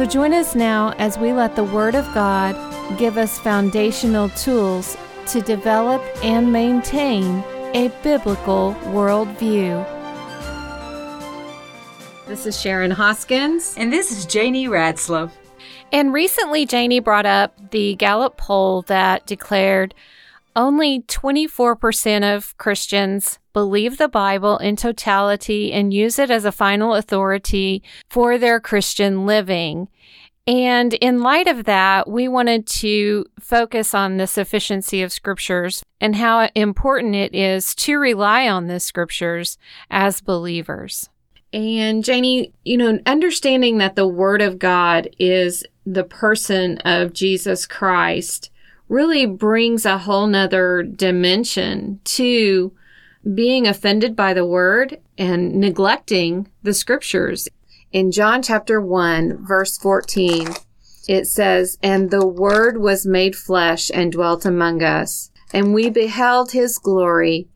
So join us now as we let the Word of God give us foundational tools to develop and maintain a biblical worldview. This is Sharon Hoskins. And this is Janie Ratzloff. And recently, Janie brought up the Gallup poll that declared only 24% of Christians believe the Bible in totality and use it as a final authority for their Christian living. And in light of that, we wanted to focus on the sufficiency of scriptures and how important it is to rely on the scriptures as believers. And Janie, you know, understanding that the Word of God is the person of Jesus Christ really brings a whole nother dimension to being offended by the word and neglecting the scriptures. In John chapter 1, verse 14, it says, And the word was made flesh and dwelt among us, and we beheld his glory,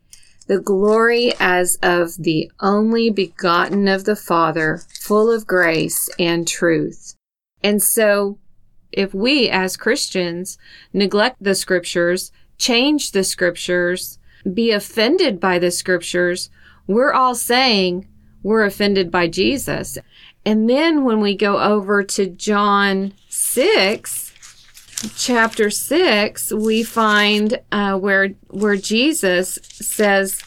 the glory as of the only begotten of the Father, full of grace and truth. And so, if we as Christians neglect the scriptures, change the scriptures, be offended by the scriptures, we're all saying we're offended by Jesus. And then when we go over to John 6, chapter 6, we find uh, where where Jesus says,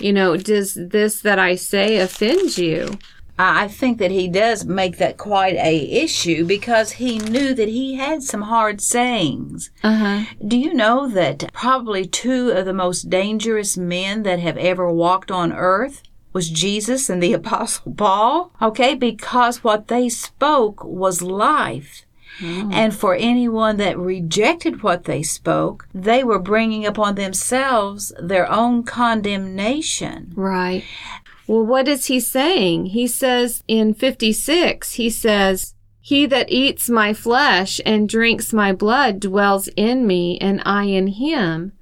you know, does this that I say offend you? I think that he does make that quite a issue because he knew that he had some hard sayings. Uh-huh. Do you know that probably two of the most dangerous men that have ever walked on earth was Jesus and the apostle Paul? Okay, because what they spoke was life. Oh. And for anyone that rejected what they spoke, they were bringing upon themselves their own condemnation. Right. Well, what is he saying? He says in 56, he says, He that eats my flesh and drinks my blood dwells in me, and I in him.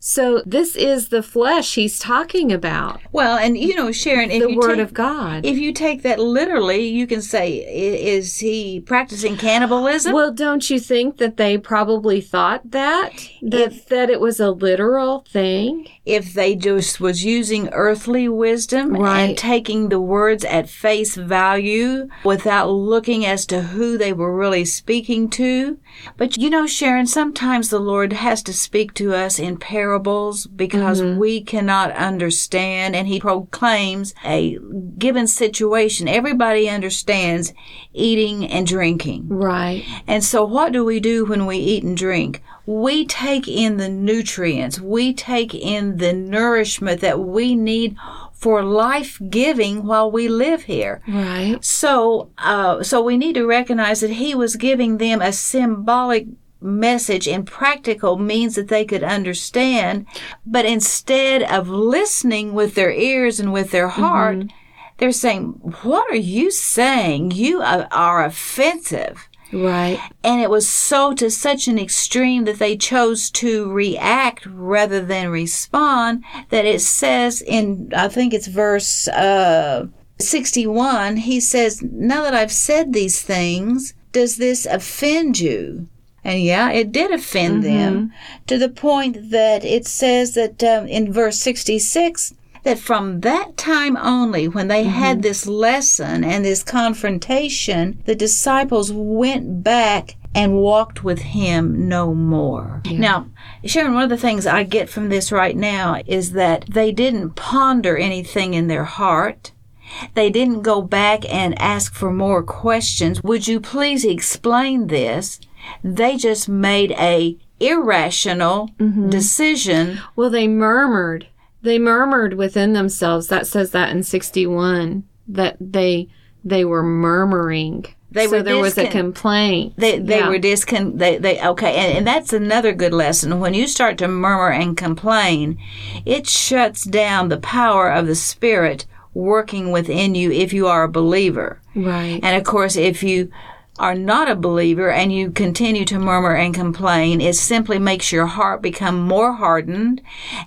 So this is the flesh he's talking about. Well, and you know, Sharon, the word take, of God. If you take that literally, you can say, is he practicing cannibalism? Well, don't you think that they probably thought that that if, that it was a literal thing? If they just was using earthly wisdom right. and taking the words at face value without looking as to who they were really speaking to. But you know, Sharon, sometimes the Lord has to speak to us in parables parables because mm-hmm. we cannot understand. And he proclaims a given situation. Everybody understands eating and drinking. Right. And so what do we do when we eat and drink? We take in the nutrients. We take in the nourishment that we need for life giving while we live here. Right. So, uh, so we need to recognize that he was giving them a symbolic message in practical means that they could understand. But instead of listening with their ears and with their heart, mm-hmm. they're saying, What are you saying? You are, are offensive. Right. And it was so to such an extreme that they chose to react rather than respond that it says in, I think it's verse uh, 61, he says, Now that I've said these things, does this offend you? And yeah, it did offend mm-hmm. them to the point that it says that um, in verse 66 that from that time only, when they mm-hmm. had this lesson and this confrontation, the disciples went back and walked with him no more. Yeah. Now, Sharon, one of the things I get from this right now is that they didn't ponder anything in their heart. They didn't go back and ask for more questions. Would you please explain this? They just made a irrational mm-hmm. decision. Well, they murmured. They murmured within themselves. That says that in 61 that they they were murmuring. They so were there was a complaint. They they Yeah. were discon they, they okay and, and that's another good lesson. When you start to murmur and complain, it shuts down the power of the spirit working within you if you are a believer. right. And of course if you are not a believer and you continue to murmur and complain, it simply makes your heart become more hardened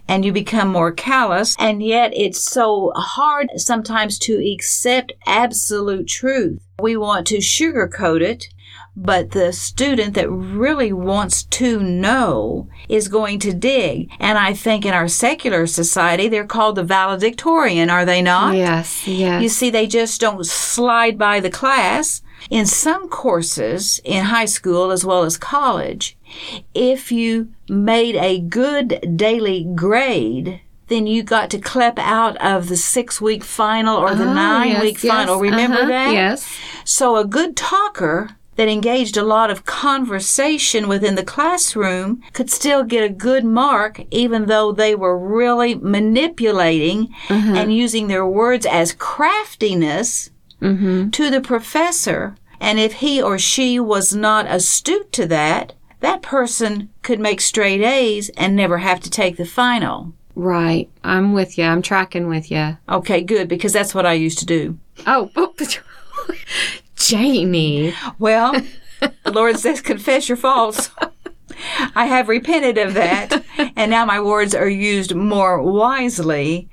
and you become more callous. And yet it's so hard sometimes to accept absolute truth. We want to sugarcoat it. But the student that really wants to know is going to dig. And I think in our secular society, they're called the valedictorian, are they not? yes. Yes. You see, they just don't slide by the class. In some courses in high school as well as college, if you made a good daily grade, then you got to clip out of the six week final or the Ah, nine yes, week yes, final. Remember uh-huh, that? Yes. So a good talker that engaged a lot of conversation within the classroom could still get a good mark even though they were really manipulating and using their words as craftiness Mm-hmm. to the professor. And if he or she was not astute to that, that person could make straight A's and never have to take the final. Right. I'm with you. I'm tracking with you. Okay, good, because that's what I used to do. Oh, oh Janie. Well, the Lord says, confess your faults. I have repented of that, and now my words are used more wisely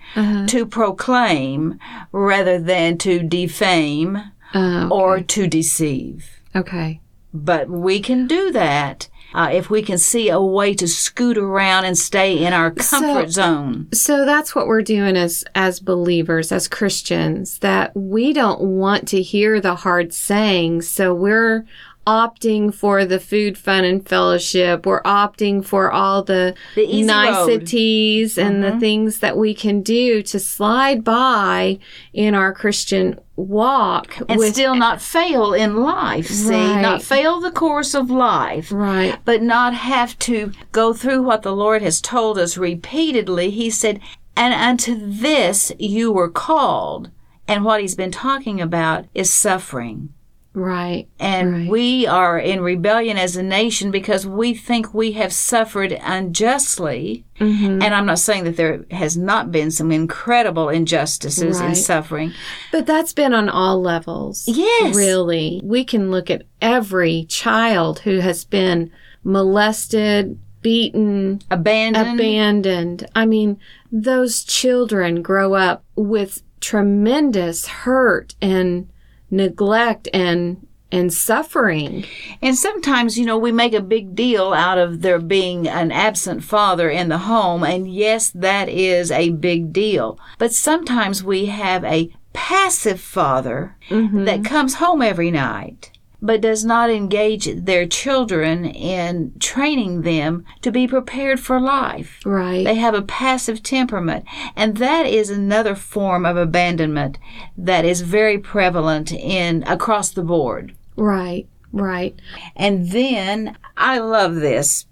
to proclaim rather than to defame Uh, or to deceive. okay. But we can do that uh, if we can see a way to scoot around and stay in our comfort zone. So that's what we're doing as as believers, as Christians, that we don't want to hear the hard sayings. So we're opting for the food, fun, and fellowship. We're opting for all the, The easy road. Mm-hmm. niceties and the things that we can do to slide by in our Christian walk. And with- still not fail in life. See, Right. not fail the course of life. right. but not have to go through what the Lord has told us repeatedly. He said, And unto this you were called. And what he's been talking about is suffering. Right. And Right. we are in rebellion as a nation because we think we have suffered unjustly. Mm-hmm. And I'm not saying that there has not been some incredible injustices and suffering. But that's been on all levels. Yes. Really. We can look at every child who has been molested, beaten, Abandoned. abandoned. I mean, those children grow up with tremendous hurt and neglect and and suffering. And sometimes, you know, we make a big deal out of there being an absent father in the home. And yes, that is a big deal. But sometimes we have a passive father mm-hmm. that comes home every night but does not engage their children in training them to be prepared for life. Right. They have a passive temperament. And that is another form of abandonment that is very prevalent in across the board. right. Right. And then I love this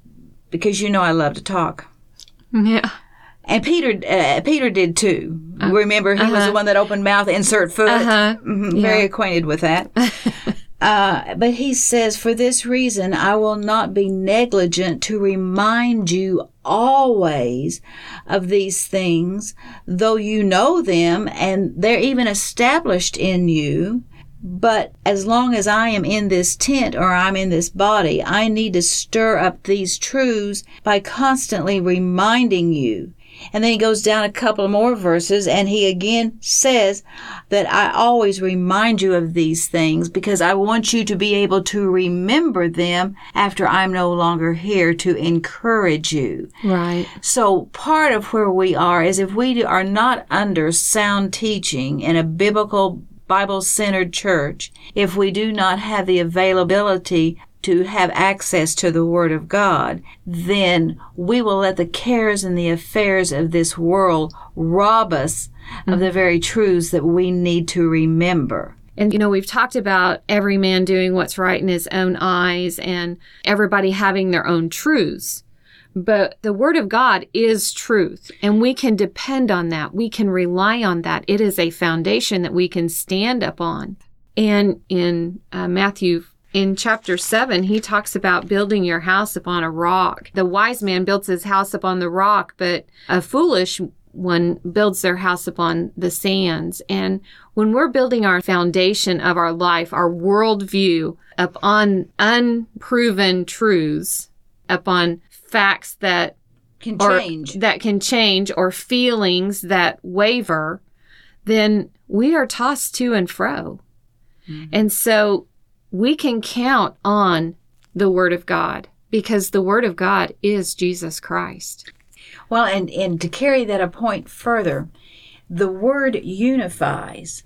because you know I love to talk. Yeah. And Peter, uh, Peter did too. Remember, he was the one that opened mouth, insert foot. Uh-huh. Mhm, Very acquainted with that. uh, but he says, for this reason, I will not be negligent to remind you always of these things, though you know them and they're even established in you. But as long as I am in this tent or I'm in this body, I need to stir up these truths by constantly reminding you. And then he goes down a couple more verses and he again says that I always remind you of these things because I want you to be able to remember them after I'm no longer here to encourage you. Right. So part of where we are is if we are not under sound teaching in a biblical Bible centered church, if we do not have the availability to have access to the Word of God, then we will let the cares and the affairs of this world rob us of the very truths that we need to remember. And, you know, we've talked about every man doing what's right in his own eyes and everybody having their own truths. But the Word of God is truth, and we can depend on that. We can rely on that. It is a foundation that we can stand up on. And in uh, Matthew in chapter 7, he talks about building your house upon a rock. The wise man builds his house upon the rock, but a foolish one builds their house upon the sands. And when we're building our foundation of our life, our worldview upon unproven truths, upon facts that Can change. that can change or feelings that waver, then we are tossed to and fro. Mm-hmm. And so we can count on the Word of God because the Word of God is Jesus Christ. Well, and, and to carry that a point further, the word unifies,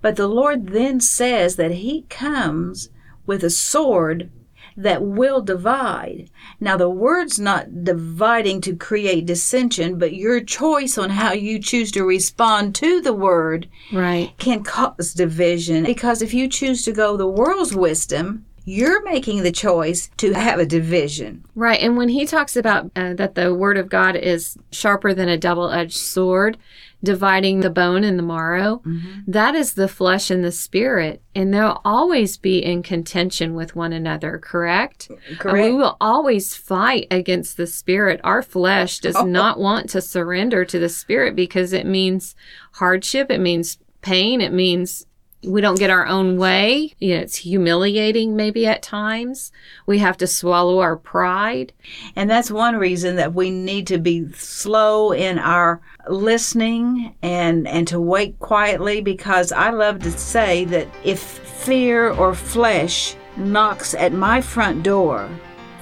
but the Lord then says that He comes with a sword that will divide. Now, the word's not dividing to create dissension, but your choice on how you choose to respond to the word Right. can cause division because if you choose to go the world's wisdom, you're making the choice to have a division. Right. And when he talks about uh, that the Word of God is sharper than a double edged sword, dividing the bone and the marrow, mm-hmm. that is the flesh and the spirit. And they'll always be in contention with one another, correct? And we will always fight against the spirit. Our flesh does not want to surrender to the spirit because it means hardship, it means pain, it means we don't get our own way. You know, it's humiliating maybe at times. We have to swallow our pride. And that's one reason that we need to be slow in our listening and and to wait quietly because I love to say that if fear or flesh knocks at my front door,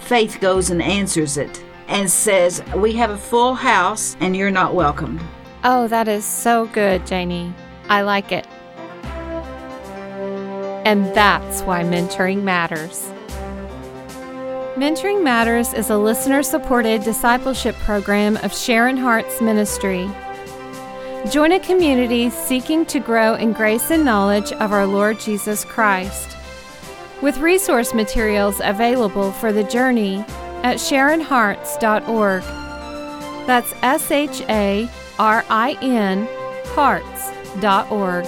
faith goes and answers it and says, "We have a full house and you're not welcome." Oh, that is so good, Janie. I like it. And that's why mentoring matters. Mentoring Matters is a listener supported discipleship program of Sharin Hearts ministry. Join a community seeking to grow in grace and knowledge of our Lord Jesus Christ. With resource materials available for the journey at sharinhearts.org. That's S H A R I N hearts.org.